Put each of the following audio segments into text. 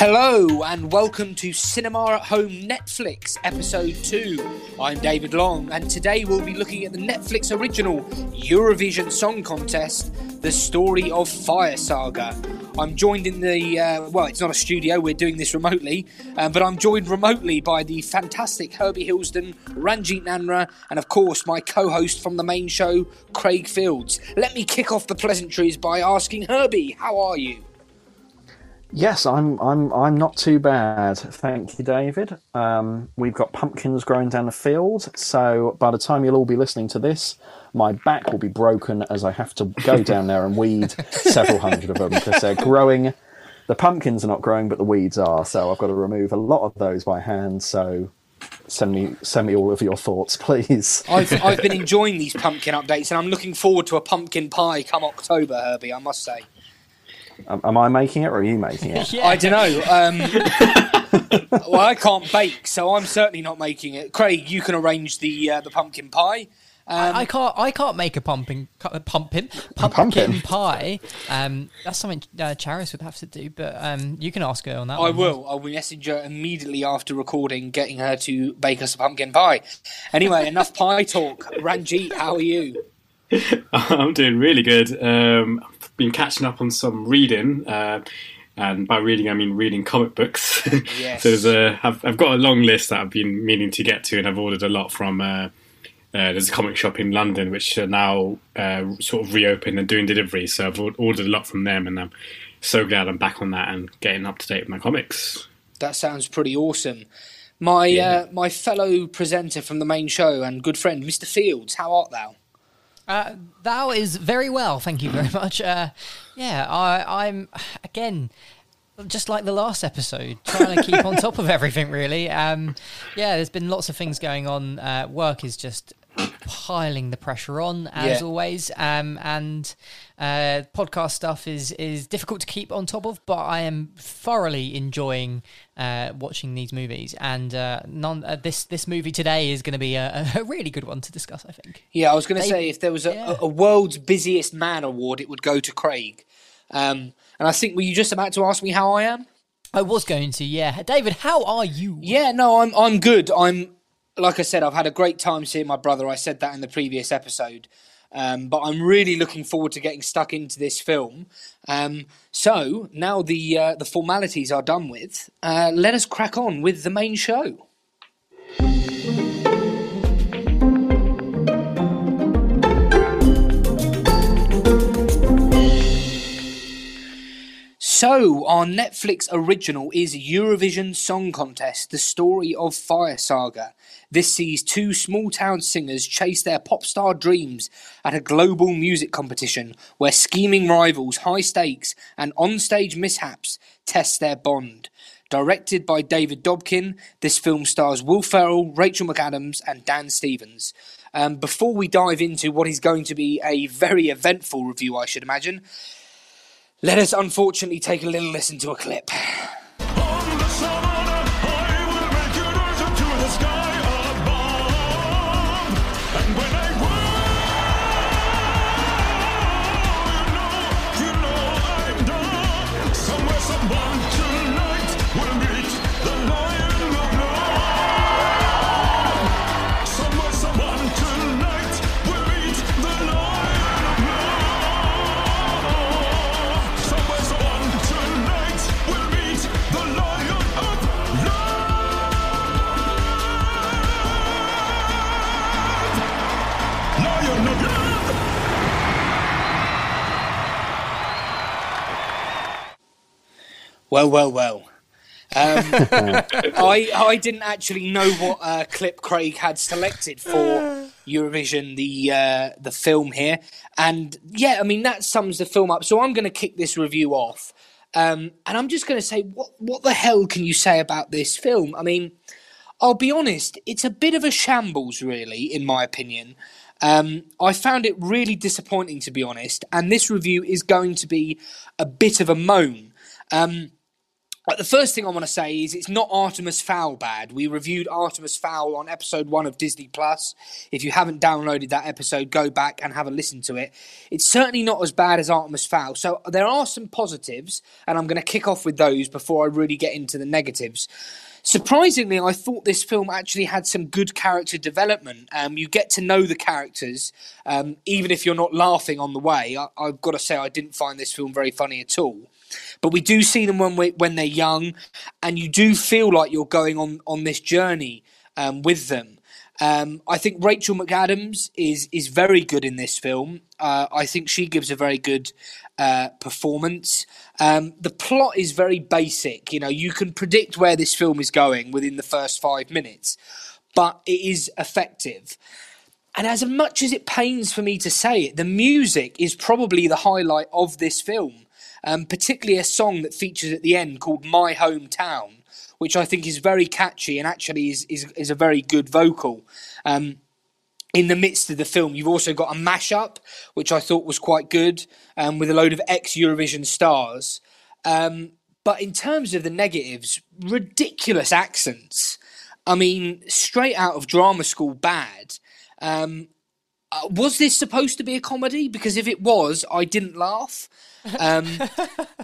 Hello and welcome to Cinema at Home Netflix episode 2. I'm David Long and today we'll be looking at the Netflix original Eurovision Song Contest, The Story of Fire Saga. I'm joined in the, uh, well, it's not a studio, we're doing this remotely, uh, but I'm joined remotely by the fantastic Herbie Hilsden, Ranjit Nanra, and of course my co host from the main show, Craig Fields. Let me kick off the pleasantries by asking Herbie, how are you? Yes, I'm. I'm. I'm not too bad, thank you, David. Um, we've got pumpkins growing down the field, so by the time you'll all be listening to this, my back will be broken as I have to go down there and weed several hundred of them because they're growing. The pumpkins are not growing, but the weeds are. So I've got to remove a lot of those by hand. So send me send me all of your thoughts, please. I've I've been enjoying these pumpkin updates, and I'm looking forward to a pumpkin pie come October, Herbie. I must say. Am, am I making it or are you making it? I don't know. Um, well, I can't bake, so I'm certainly not making it. Craig, you can arrange the uh, the pumpkin pie. Um, I, I can't. I can't make a pumpkin, a pumpkin, pumpkin, pumpkin. pie. Um, that's something uh, Charis would have to do. But um, you can ask her on that. I one. will. I will message her immediately after recording, getting her to bake us a pumpkin pie. Anyway, enough pie talk. Ranjit, how are you? I'm doing really good. Um, I've been catching up on some reading, uh, and by reading I mean reading comic books. Yes. so there's a, I've, I've got a long list that I've been meaning to get to, and I've ordered a lot from. Uh, uh, there's a comic shop in London which are now uh, sort of reopened and doing delivery, so I've ordered a lot from them, and I'm so glad I'm back on that and getting up to date with my comics. That sounds pretty awesome. My uh, my fellow presenter from the main show and good friend, Mr. Fields, how art thou? Uh, thou is very well, thank you very much. Uh, yeah, I, I'm again just like the last episode, trying to keep on top of everything. Really, um, yeah. There's been lots of things going on. Uh, work is just piling the pressure on as Yeah. always, um, and uh, podcast stuff is is difficult to keep on top of. But I am thoroughly enjoying uh, watching these movies, and uh, none, uh, this this movie today is going to be a, a really good one to discuss. I think. Yeah, I was going to say if there was a, yeah. a world's busiest man award, it would go to Craig. Um, and I think were you just about to ask me how I am? I was going to, yeah. David, how are you? Yeah, no, I'm I'm good. I'm like I said, I've had a great time seeing my brother. I said that in the previous episode. Um, but I'm really looking forward to getting stuck into this film. Um, so now the uh, the formalities are done with. Uh, let us crack on with the main show. So, our Netflix original is Eurovision Song Contest, the story of Fire Saga. This sees two small town singers chase their pop star dreams at a global music competition where scheming rivals, high stakes, and onstage mishaps test their bond. Directed by David Dobkin, this film stars Will Ferrell, Rachel McAdams, and Dan Stevens. Um, before we dive into what is going to be a very eventful review, I should imagine, let us unfortunately take a little listen to a clip. Well, well, well. Um, I I didn't actually know what uh, clip Craig had selected for Eurovision, the uh, the film here, and yeah, I mean that sums the film up. So I'm going to kick this review off. Um, and I'm just going to say, what what the hell can you say about this film? I mean, I'll be honest, it's a bit of a shambles, really, in my opinion. Um, I found it really disappointing, to be honest, and this review is going to be a bit of a moan. Um, but the first thing I want to say is it's not Artemis Fowl bad. We reviewed Artemis Fowl on episode one of Disney Plus. If you haven't downloaded that episode, go back and have a listen to it. It's certainly not as bad as Artemis Fowl. So there are some positives, and I'm going to kick off with those before I really get into the negatives. Surprisingly, I thought this film actually had some good character development. Um, you get to know the characters, um, even if you're not laughing on the way. I, I've got to say, I didn't find this film very funny at all. But we do see them when we, when they're young, and you do feel like you're going on on this journey um, with them. Um, I think Rachel McAdams is is very good in this film. Uh, I think she gives a very good uh, performance. Um, the plot is very basic. You know, you can predict where this film is going within the first five minutes, but it is effective. And as much as it pains for me to say it, the music is probably the highlight of this film. Um, particularly a song that features at the end called "My Hometown." which I think is very catchy and actually is is, is a very good vocal. Um, in the midst of the film, you've also got a mashup, which I thought was quite good, um, with a load of ex Eurovision stars. Um, but in terms of the negatives, ridiculous accents. I mean, straight out of drama school, bad. Um, uh, was this supposed to be a comedy? Because if it was, I didn't laugh. Um,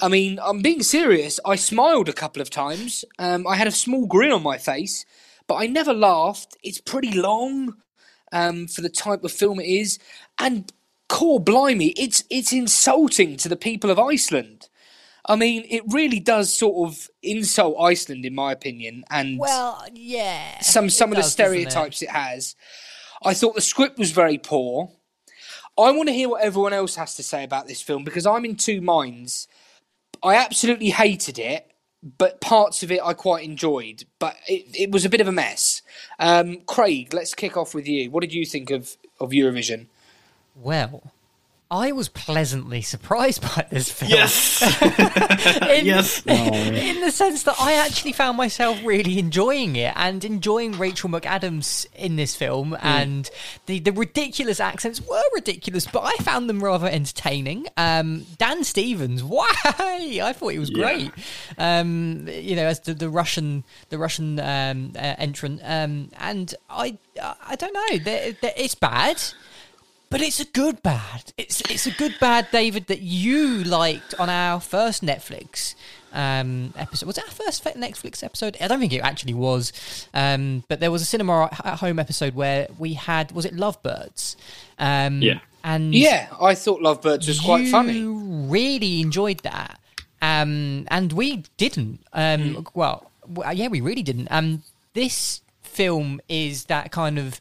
I mean, I'm being serious. I smiled a couple of times. Um, I had a small grin on my face, but I never laughed. It's pretty long um, for the type of film it is, and core blimey, it's it's insulting to the people of Iceland. I mean, it really does sort of insult Iceland, in my opinion, and Well, yeah. some some of the does, it? stereotypes it has. I thought the script was very poor. I want to hear what everyone else has to say about this film because I'm in two minds. I absolutely hated it, but parts of it I quite enjoyed. But it, it was a bit of a mess. Um, Craig, let's kick off with you. What did you think of, of Eurovision? Well, I was pleasantly surprised by this film. Yes. in, yes. in the sense that I actually found myself really enjoying it and enjoying Rachel McAdams in this film. And the, the ridiculous accents were ridiculous, but I found them rather entertaining. Um, Dan Stevens, why? I thought he was Yeah. great. Um, you know, as the, the Russian the Russian um, uh, entrant. Um, and I I don't know. they it's bad. But it's a good bad. It's it's a good bad, David, that you liked on our first Netflix um, episode. Was it our first fe- Netflix episode? I don't think it actually was. Um, but there was a cinema at home episode where we had was it Lovebirds? Um, Yeah. And Yeah, I thought Lovebirds was quite you funny. really enjoyed that, um, and we didn't. Um, Hmm. Well, yeah, we really didn't. Um, this film is that kind of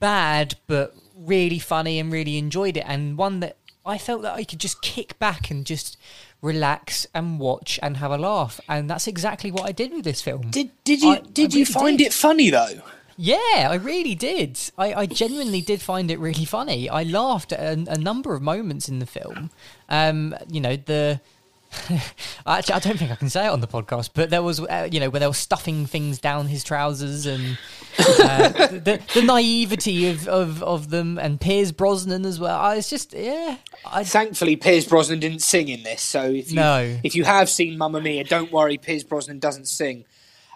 bad, but really funny, and really enjoyed it, and one that I felt that I could just kick back and just relax and watch and have a laugh, and that's exactly what I did with this film. Did did you I- I did you find did. it funny though? Yeah, I really did. I, I genuinely did find it really funny. I laughed at a, a number of moments in the film. Um, you know, the. Actually, I don't think I can say it on the podcast, but there was, uh, you know, when they were stuffing things down his trousers and uh, the, the naivety of, of, of them and Pierce Brosnan as well. I was just, yeah. I, Thankfully, Pierce Brosnan didn't sing in this, so if you No. if you have seen Mamma Mia, don't worry, Pierce Brosnan doesn't sing.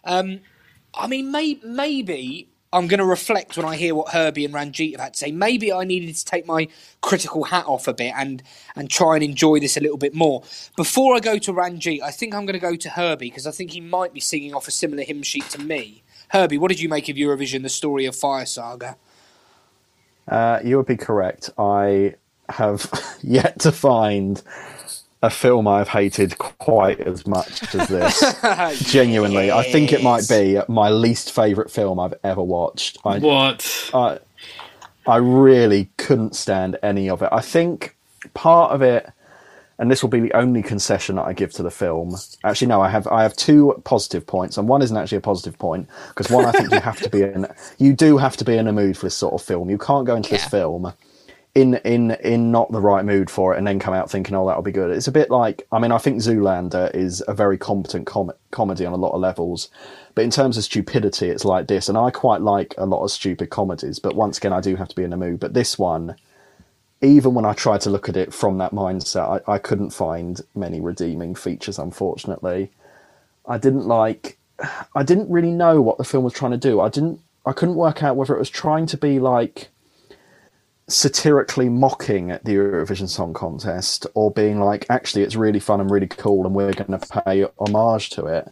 Um, I mean, may, maybe I'm going to reflect when I hear what Herbie and Ranjit have had to say. Maybe I needed to take my critical hat off a bit and and try and enjoy this a little bit more. Before I go to Ranjit, I think I'm going to go to Herbie because I think he might be singing off a similar hymn sheet to me. Herbie, what did you make of Eurovision: The Story of Fire Saga? Uh, you would be correct. I have yet to find a film I've hated quite as much as this. Genuinely, I think it might be my least favourite film I've ever watched. I, What? I, I really couldn't stand any of it. I think part of it, and this will be the only concession that I give to the film. Actually, no, I have I have two positive points, and one isn't actually a positive point because one I think you have to be in. You do have to be in a mood for this sort of film. You can't go into this film in in in not the right mood for it and then come out thinking oh that'll be good. It's a bit like i mean i think zoolander is a very competent com- comedy on a lot of levels but in terms of stupidity it's like this and i quite like a lot of stupid comedies but once again i do have to be in the mood. But this one even when i tried to look at it from that mindset i, I couldn't find many redeeming features unfortunately. I didn't like i didn't really know what the film was trying to do. I didn't i couldn't work out whether it was trying to be like satirically mocking at the Eurovision Song Contest or being like, actually, it's really fun and really cool, and we're going to pay homage to it.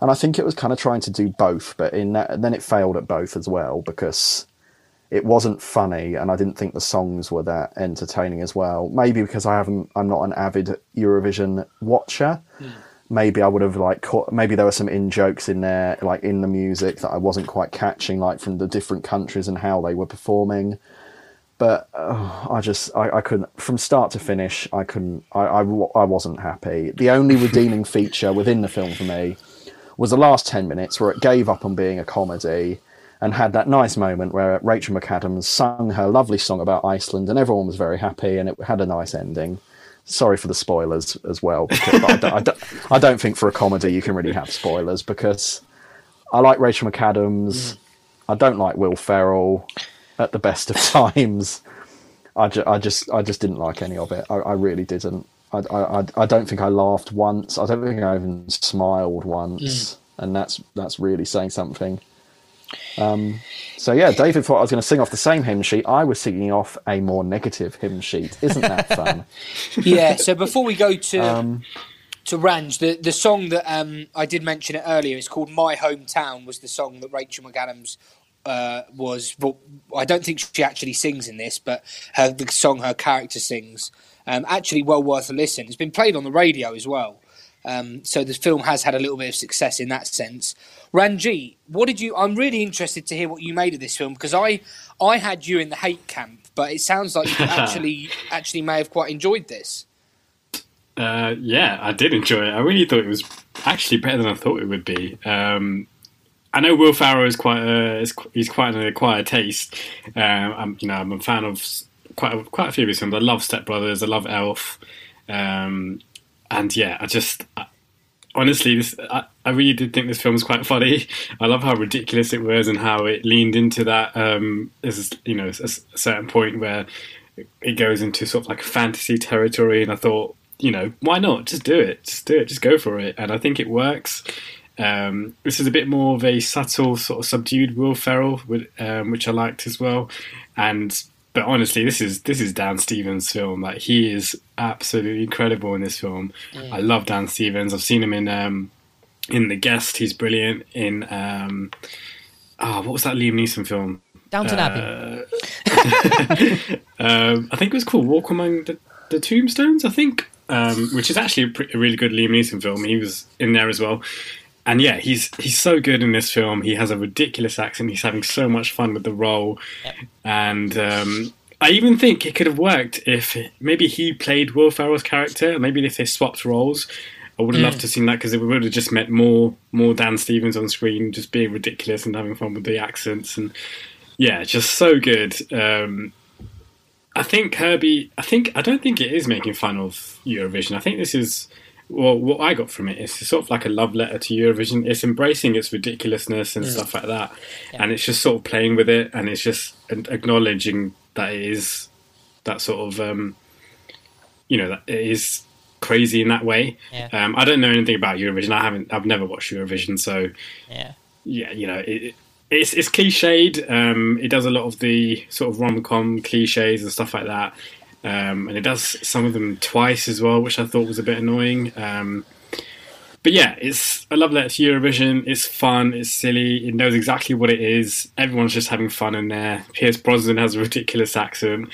And I think it was kind of trying to do both, but in that, then it failed at both as well because it wasn't funny, and I didn't think the songs were that entertaining as well. Maybe because I haven't, I'm not an avid Eurovision watcher. Hmm. Maybe I would have like caught, maybe there were some in jokes in there, like in the music that I wasn't quite catching, like from the different countries and how they were performing but uh, I just I, I couldn't from start to finish I couldn't I, I, I wasn't happy. The only redeeming feature within the film for me was the last ten minutes where it gave up on being a comedy and had that nice moment where Rachel McAdams sung her lovely song about Iceland and everyone was very happy and it had a nice ending. Sorry for the spoilers as well, because I, don't, I, don't, I don't think for a comedy you can really have spoilers because I like Rachel McAdams. I don't like Will Ferrell at the best of times. I, ju- I just I just didn't like any of it. I, I really didn't. I, I I- don't think I laughed once. I don't think I even smiled once, and that's that's really saying something. Um, so yeah, David thought I was going to sing off the same hymn sheet. I was singing off a more negative hymn sheet. Isn't that fun? yeah. So before we go to Um, to Range, the the song that um, I did mention it earlier is called "My Hometown." Was the song that Rachel McAdams uh, was? Well, I don't think she actually sings in this, but her the song her character sings. Um, actually, well worth a listen. It's been played on the radio as well. Um, so the film has had a little bit of success in that sense. Ranji, what did you? I'm really interested to hear what you made of this film because I I had you in the hate camp, but it sounds like you actually actually may have quite enjoyed this. Uh, yeah, I did enjoy it. I really thought it was actually better than I thought it would be. Um, I know Will Ferrell is quite a is, he's quite an acquired taste. Um, I'm you know I'm a fan of quite a, quite a few of his films. I love Step Brothers. I love Elf. Um, and yeah, I just I, honestly this I, I really did think this film was quite funny. I love how ridiculous it was and how it leaned into that. Um, there's you know a, a certain point where it goes into sort of like fantasy territory, and I thought, you know, why not? Just do it. Just do it. Just go for it. And I think it works. Um, this is a bit more of a subtle, sort of subdued Will Ferrell, with, um, which I liked as well. And but honestly, this is this is Dan Stevens' film. Like he is absolutely incredible in this film. I love Dan Stevens. I've seen him in um, in The Guest. He's brilliant in. Um, ah, what was that Liam Neeson film? Downton Abbey. um, I think it was called Walk Among the, the Tombstones. I think, um, which is actually a, pre- a really good Liam Neeson film. He was in there as well, and yeah, he's he's so good in this film. He has a ridiculous accent. He's having so much fun with the role, and um, I even think it could have worked if maybe he played Will Ferrell's character. Maybe if they swapped roles. I would have loved to have seen that because it would have just meant more more Dan Stevens on screen, just being ridiculous and having fun with the accents and yeah, just so good. Um, I think Herbie. I think I don't think it is making fun of Eurovision. I think this is well, what I got from it is sort of like a love letter to Eurovision. It's embracing its ridiculousness and stuff like that, and it's just sort of playing with it, and it's just acknowledging that it is that sort of um, you know that it is crazy in that way. Yeah. Um, I don't know anything about Eurovision. I haven't. I've never watched Eurovision, so Yeah. yeah, you know, it- it's it's cliched. Um, it does a lot of the sort of rom com cliches and stuff like that, um, and it does some of them twice as well, which I thought was a bit annoying. Um, but yeah, it's a love letter to Eurovision. It's fun. It's silly. It knows exactly what it is. Everyone's just having fun in there. Pierce Brosnan has a ridiculous accent,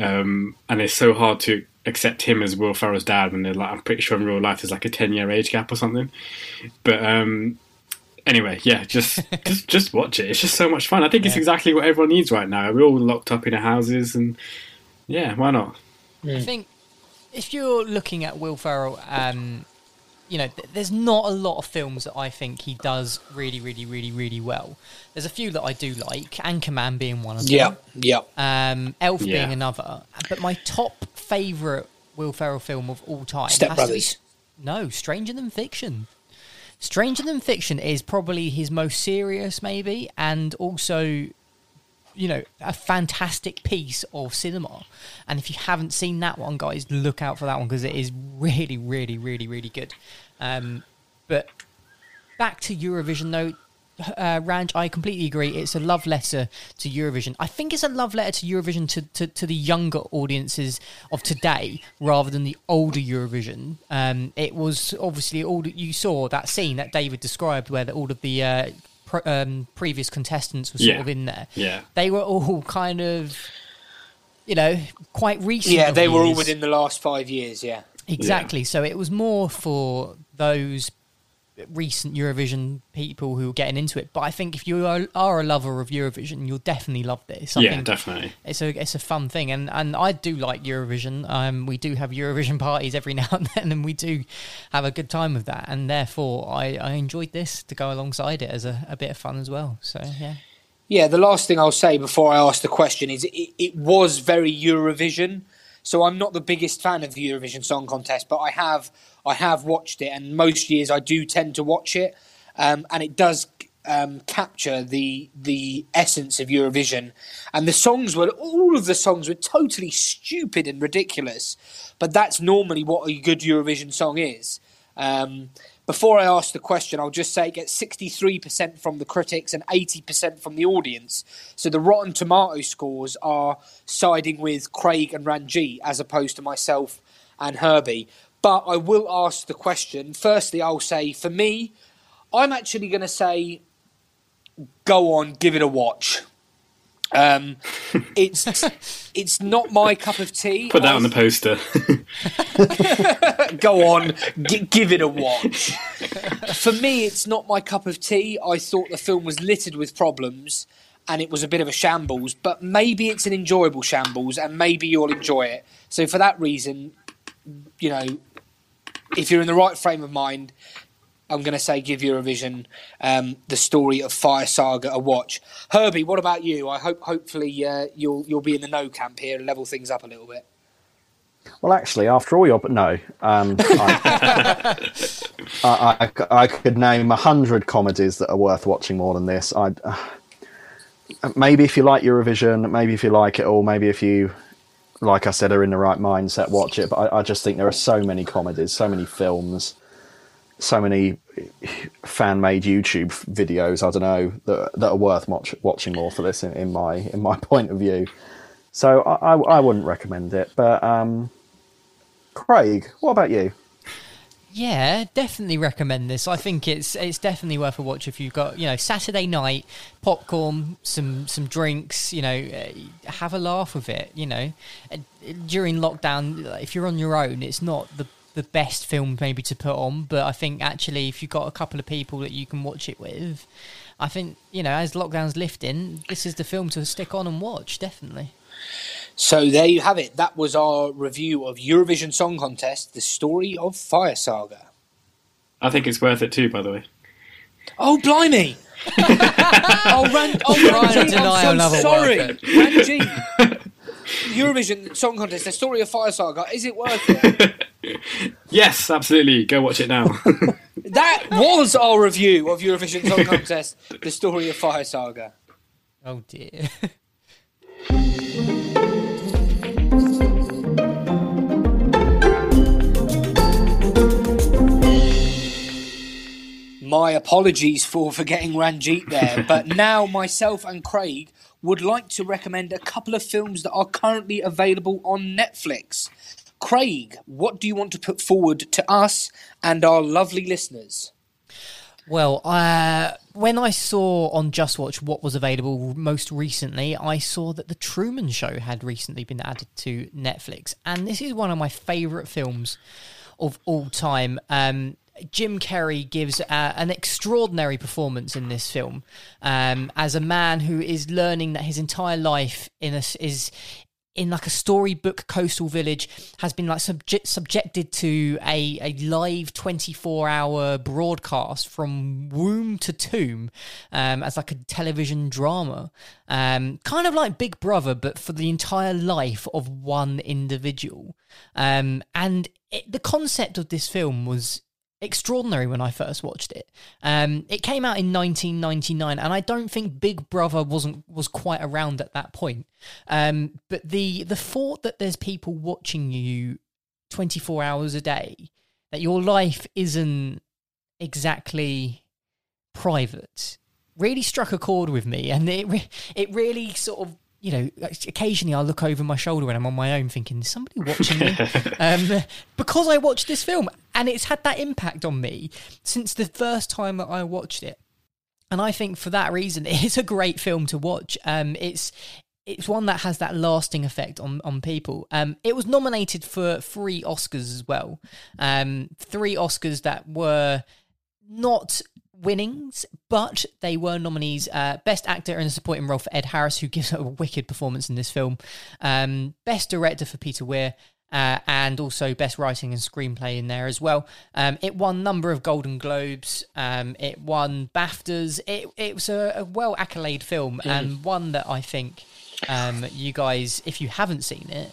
um, and it's so hard to accept him as Will Ferrell's dad when they're like, I'm pretty sure in real life there's like a ten year age gap or something. But um, anyway, yeah, just just just watch it. It's just so much fun. I think it's exactly what everyone needs right now. We're all locked up in our houses, and yeah, why not? I think if you're looking at Will Ferrell um, you know, th- there's not a lot of films that I think he does really, really, really, really well. There's a few that I do like, Anchorman being one of them. Yeah, yeah. Um, Elf Yeah. being another. But my top favourite Will Ferrell film of all time. Step has to be- Brothers. no, Stranger Than Fiction. Stranger Than Fiction is probably his most serious, maybe, and also, you know, a fantastic piece of cinema. And if you haven't seen that one, guys, look out for that one because it is really, really, really, really good. Um, but back to Eurovision though, uh, Ranj, I completely agree. It's a love letter to Eurovision. I think it's a love letter to Eurovision to, to, to the younger audiences of today rather than the older Eurovision. Um, it was obviously all you saw that scene that David described where the, all of the uh, pr- um, previous contestants were sort Yeah. of in there. Yeah. They were all kind of, you know, quite recent. Yeah, of they were all within the last five years. Yeah. Exactly. So it was more for those recent Eurovision people who are getting into it. But I think if you are, are a lover of Eurovision, you'll definitely love this. I yeah, definitely. it's a it's a fun thing, and and I do like Eurovision. Um, we do have Eurovision parties every now and then, and we do have a good time with that. And therefore, I I enjoyed this to go alongside it as a, a bit of fun as well. So yeah. Yeah, the last thing I'll say before I ask the question is it, it was very Eurovision. So I'm not the biggest fan of the Eurovision Song Contest, but I have I have watched it, and most years I do tend to watch it, um, and it does um, capture the the essence of Eurovision. And the songs were all of the songs were totally stupid and ridiculous, but that's normally what a good Eurovision song is. Um, before I ask the question, I'll just say it gets 63% from the critics and 80% from the audience. So the Rotten Tomato scores are siding with Craig and Ranjit as opposed to myself and Herbie. But I will ask the question. Firstly, I'll say for me, I'm actually going to say go on, give it a watch. Um, it's it's not my cup of tea. Put that I on the poster. go on, g- give it a watch. For me, it's not my cup of tea. I thought the film was littered with problems and it was a bit of a shambles, but maybe it's an enjoyable shambles and maybe you'll enjoy it. So, for that reason, you know, if you're in the right frame of mind, I'm going to say give Eurovision um, the story of Fire Saga a watch. Herbie, what about you? I hope hopefully uh, you'll you'll be in the no camp here and level things up a little bit. Well, actually, after all your but no, um, I, I, I, I could name a hundred comedies that are worth watching more than this. I uh, maybe if you like Eurovision, maybe if you like it all, maybe if you, like I said, are in the right mindset, watch it. But I, I just think there are so many comedies, so many films, so many fan-made YouTube videos. I don't know that that are worth watch, watching more for this in, in my in my point of view. So I, I, I wouldn't recommend it. But um, Craig, what about you? Yeah, definitely recommend this. I think it's it's definitely worth a watch if you've got you know Saturday night popcorn, some some drinks, you know, uh, have a laugh with it. You know, during lockdown, if you're on your own, it's not the the best film maybe to put on, but I think actually if you've got a couple of people that you can watch it with, I think you know as lockdown's lifting, this is the film to stick on and watch. Definitely. So there you have it. That was our review of Eurovision Song Contest, the story of Fire Saga. I think it's worth it too, by the way. Oh, blimey! oh, Ran- oh Trying to Ranjit, deny I'm so another sorry. worth Ranjit, Eurovision Song Contest, the story of Fire Saga, is it worth it? Yes, absolutely. Go watch it now. that was our review of Eurovision Song Contest, the story of Fire Saga. Oh dear. My apologies for forgetting Ranjit there, but now myself and Craig would like to recommend a couple of films that are currently available on Netflix. Craig, what do you want to put forward to us and our lovely listeners? Well, uh, when I saw on Just Watch what was available most recently, I saw that The Truman Show had recently been added to Netflix. And this is one of my favourite films of all time. Um, Jim Carrey gives uh, an extraordinary performance in this film um, as a man who is learning that his entire life in a, is in like a storybook coastal village has been like subject, subjected to a, a live 24 hour broadcast from womb to tomb um, as like a television drama. Um, kind of like big brother but for the entire life of one individual. Um, and it, the concept of this film was extraordinary when I first watched it. Um, it came out in 1999, and I don't think Big Brother wasn't was quite around at that point. Um, but the the thought that there's people watching you 24 hours a day, that your life isn't exactly private, really struck a chord with me, and it re- it really sort of you know, occasionally I look over my shoulder when I'm on my own thinking, is somebody watching me? um, because I watched this film and it's had that impact on me since the first time that I watched it. And I think for that reason, it's a great film to watch. Um, it's it's one that has that lasting effect on on people. Um, it was nominated for three Oscars as well. Um, three Oscars that were not winnings, but they were nominees. Uh, Best Actor in a Supporting Role for Ed Harris, who gives a wicked performance in this film. Um, Best Director for Peter Weir. Uh, and also best writing and screenplay in there as well. Um, it won number of Golden Globes. Um, it won BAFTAs. It it was a, a well accolade film and one that I think um, you guys, if you haven't seen it,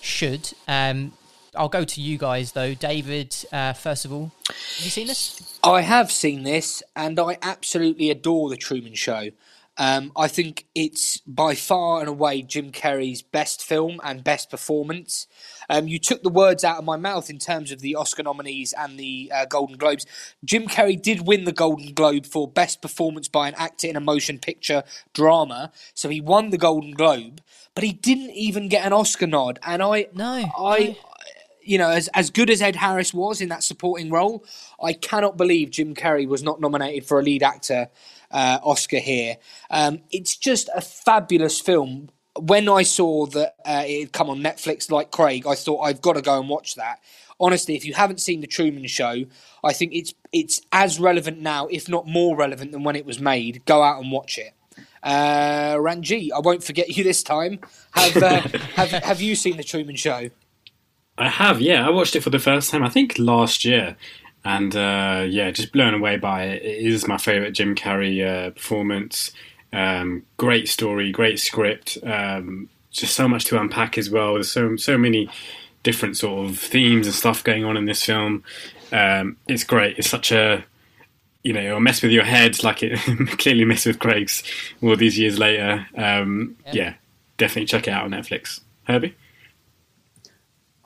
should. Um, I'll go to you guys though, David. Uh, first of all, have you seen this? I have seen this, and I absolutely adore The Truman Show. Um, I think it's by far and away Jim Carrey's best film and best performance. Um, you took the words out of my mouth in terms of the Oscar nominees and the uh, Golden Globes. Jim Carrey did win the Golden Globe for best performance by an actor in a motion picture drama, so he won the Golden Globe, but he didn't even get an Oscar nod. And I, No, I, no. You know, as as good as Ed Harris was in that supporting role, I cannot believe Jim Carrey was not nominated for a lead actor uh, Oscar here. Um, it's just a fabulous film. When I saw that uh, it had come on Netflix, like Craig, I thought I've got to go and watch that. Honestly, if you haven't seen the Truman Show, I think it's it's as relevant now, if not more relevant than when it was made. Go out and watch it. Uh, Ranji, I won't forget you this time. Have uh, have have you seen the Truman Show? I have, yeah. I watched it for the first time, I think last year, and uh, yeah, just blown away by it. It is my favourite Jim Carrey uh, performance. Um, great story, great script. Um, just so much to unpack as well. There's so so many different sort of themes and stuff going on in this film. Um, it's great. It's such a you know, it'll mess with your head like it clearly messed with Craig's all these years later. Um, yeah, definitely check it out on Netflix. Herbie.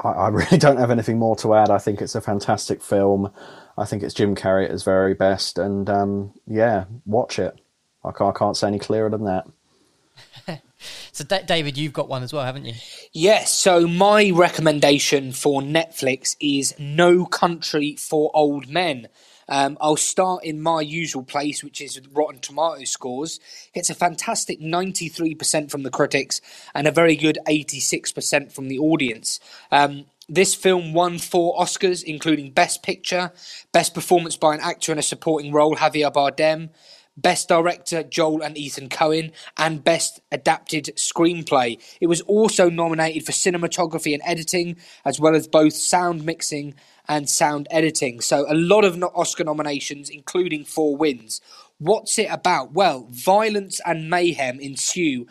I, I really don't have anything more to add. I think it's a fantastic film. I think it's Jim Carrey at his very best, and um, yeah, watch it. I can't, I can't say any clearer than that. So, Da David, you've got one as well, haven't you? Yes, so my recommendation for Netflix is No Country for Old Men. Um, I'll start in my usual place, which is Rotten Tomato scores. It's a fantastic 93% from the critics and a very good 86% from the audience. Um, this film won four Oscars, including Best Picture, Best Performance by an Actor in a Supporting Role, Javier Bardem, Best Director Joel and Ethan Coen, and Best Adapted Screenplay. It was also nominated for cinematography and editing, as well as both sound mixing and sound editing. So, a lot of Oscar nominations, including four wins. What's it about? Well, violence and mayhem ensue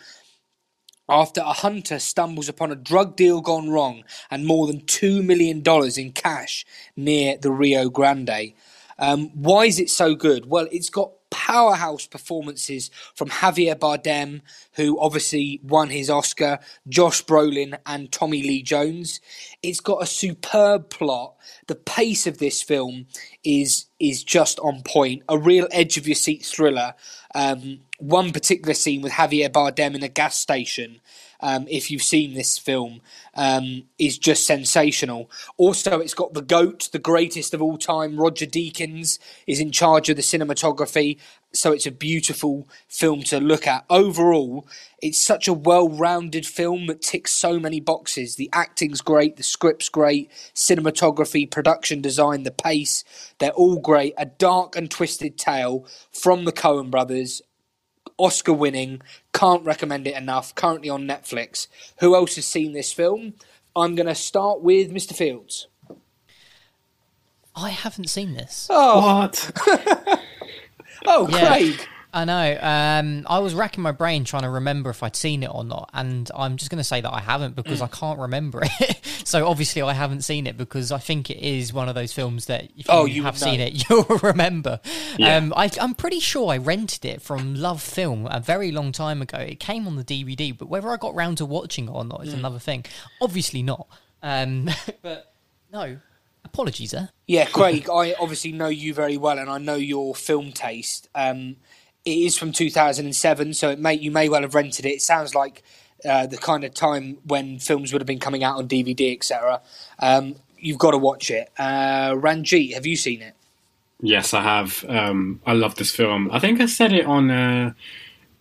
after a hunter stumbles upon a drug deal gone wrong and more than $2 million in cash near the Rio Grande. Um, why is it so good? Well, it's got powerhouse performances from Javier Bardem, who obviously won his Oscar, Josh Brolin, and Tommy Lee Jones. It's got a superb plot. The pace of this film is is just on point. A real edge of your seat thriller. Um, one particular scene with Javier Bardem in a gas station. Um, if you've seen this film, um, is just sensational. Also, it's got the GOAT, the greatest of all time, Roger Deakins, is in charge of the cinematography. So it's a beautiful film to look at. Overall, it's such a well rounded film that ticks so many boxes. The acting's great, the script's great, cinematography, production design, the pace, they're all great. A dark and twisted tale from the Coen brothers Oscar winning Can't recommend it enough. Currently on Netflix. Who else has seen this film? I'm going to start with Mr. Fields. I haven't seen this. Oh, What? oh, Yeah. Craig. I know. Um, I was racking my brain trying to remember if I'd seen it or not, and I'm just going to say that I haven't because I can't remember it. so obviously, I haven't seen it because I think it is one of those films that if you, Oh, you have seen it, you'll remember. Yeah. Um, I, I'm pretty sure I rented it from Love Film a very long time ago. It came on the DVD, but whether I got round to watching it or not is Hmm. another thing. Obviously not. Um, but no, apologies there. Yeah, Craig, I obviously know you very well, and I know your film taste. Um, it is from 2007, so it may you may well have rented it. It sounds like uh, the kind of time when films would have been coming out on DVD, etc. Um, you've got to watch it. Uh, Ranjit, have you seen it? Yes, I have. Um, I love this film. I think I said it on uh,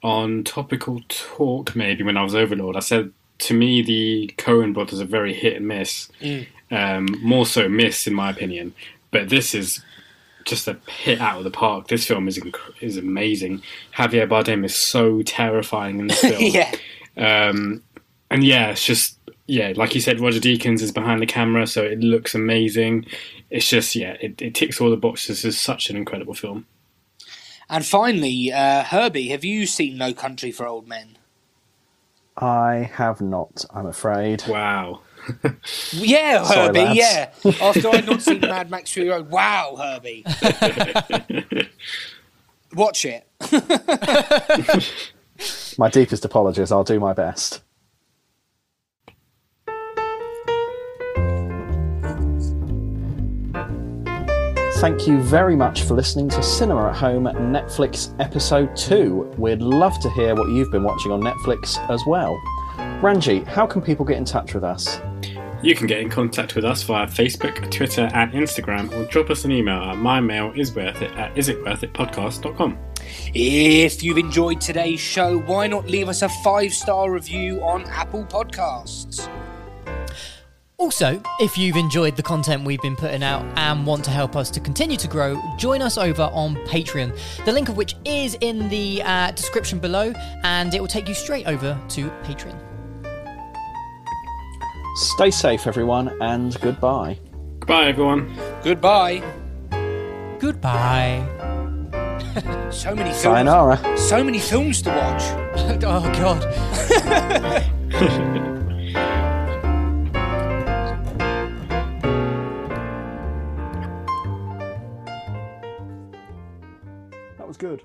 on Topical Talk maybe when I was Overlord. I said to me the Coen brothers are very hit and miss, um, more so miss in my opinion. But this is just a hit out of the park. This film is inc- is amazing. Javier Bardem is so terrifying in this film. yeah, Um, and yeah, it's just yeah, like you said, Roger Deakins is behind the camera, so it looks amazing. It's just yeah, it, it ticks all the boxes. It's such an incredible film. and finally, uh, Herbie, have you seen No Country for Old Men? I have not, I'm afraid. Wow. Yeah, Herbie. yeah, after I'd not seen Mad Max Fury Road. Wow, Herbie. Watch it. My deepest apologies, I'll do my best. Thank you very much for listening to Cinema at Home Netflix Episode 2. We'd love to hear what you've been watching on Netflix as well. Ranji, how can people get in touch with us? You can get in contact with us via Facebook, Twitter, and Instagram, or drop us an email at mymail.isworthit at isitworthitpodcast.com. If you've enjoyed today's show, why not leave us a five star review on Apple Podcasts? Also, if you've enjoyed the content we've been putting out and want to help us to continue to grow, join us over on Patreon. The link of which is in the uh, description below, and it will take you straight over to Patreon. Stay safe, everyone, and goodbye. Goodbye, everyone. Goodbye. Goodbye. So many films. Sayonara. So many films to watch. oh God. That was good.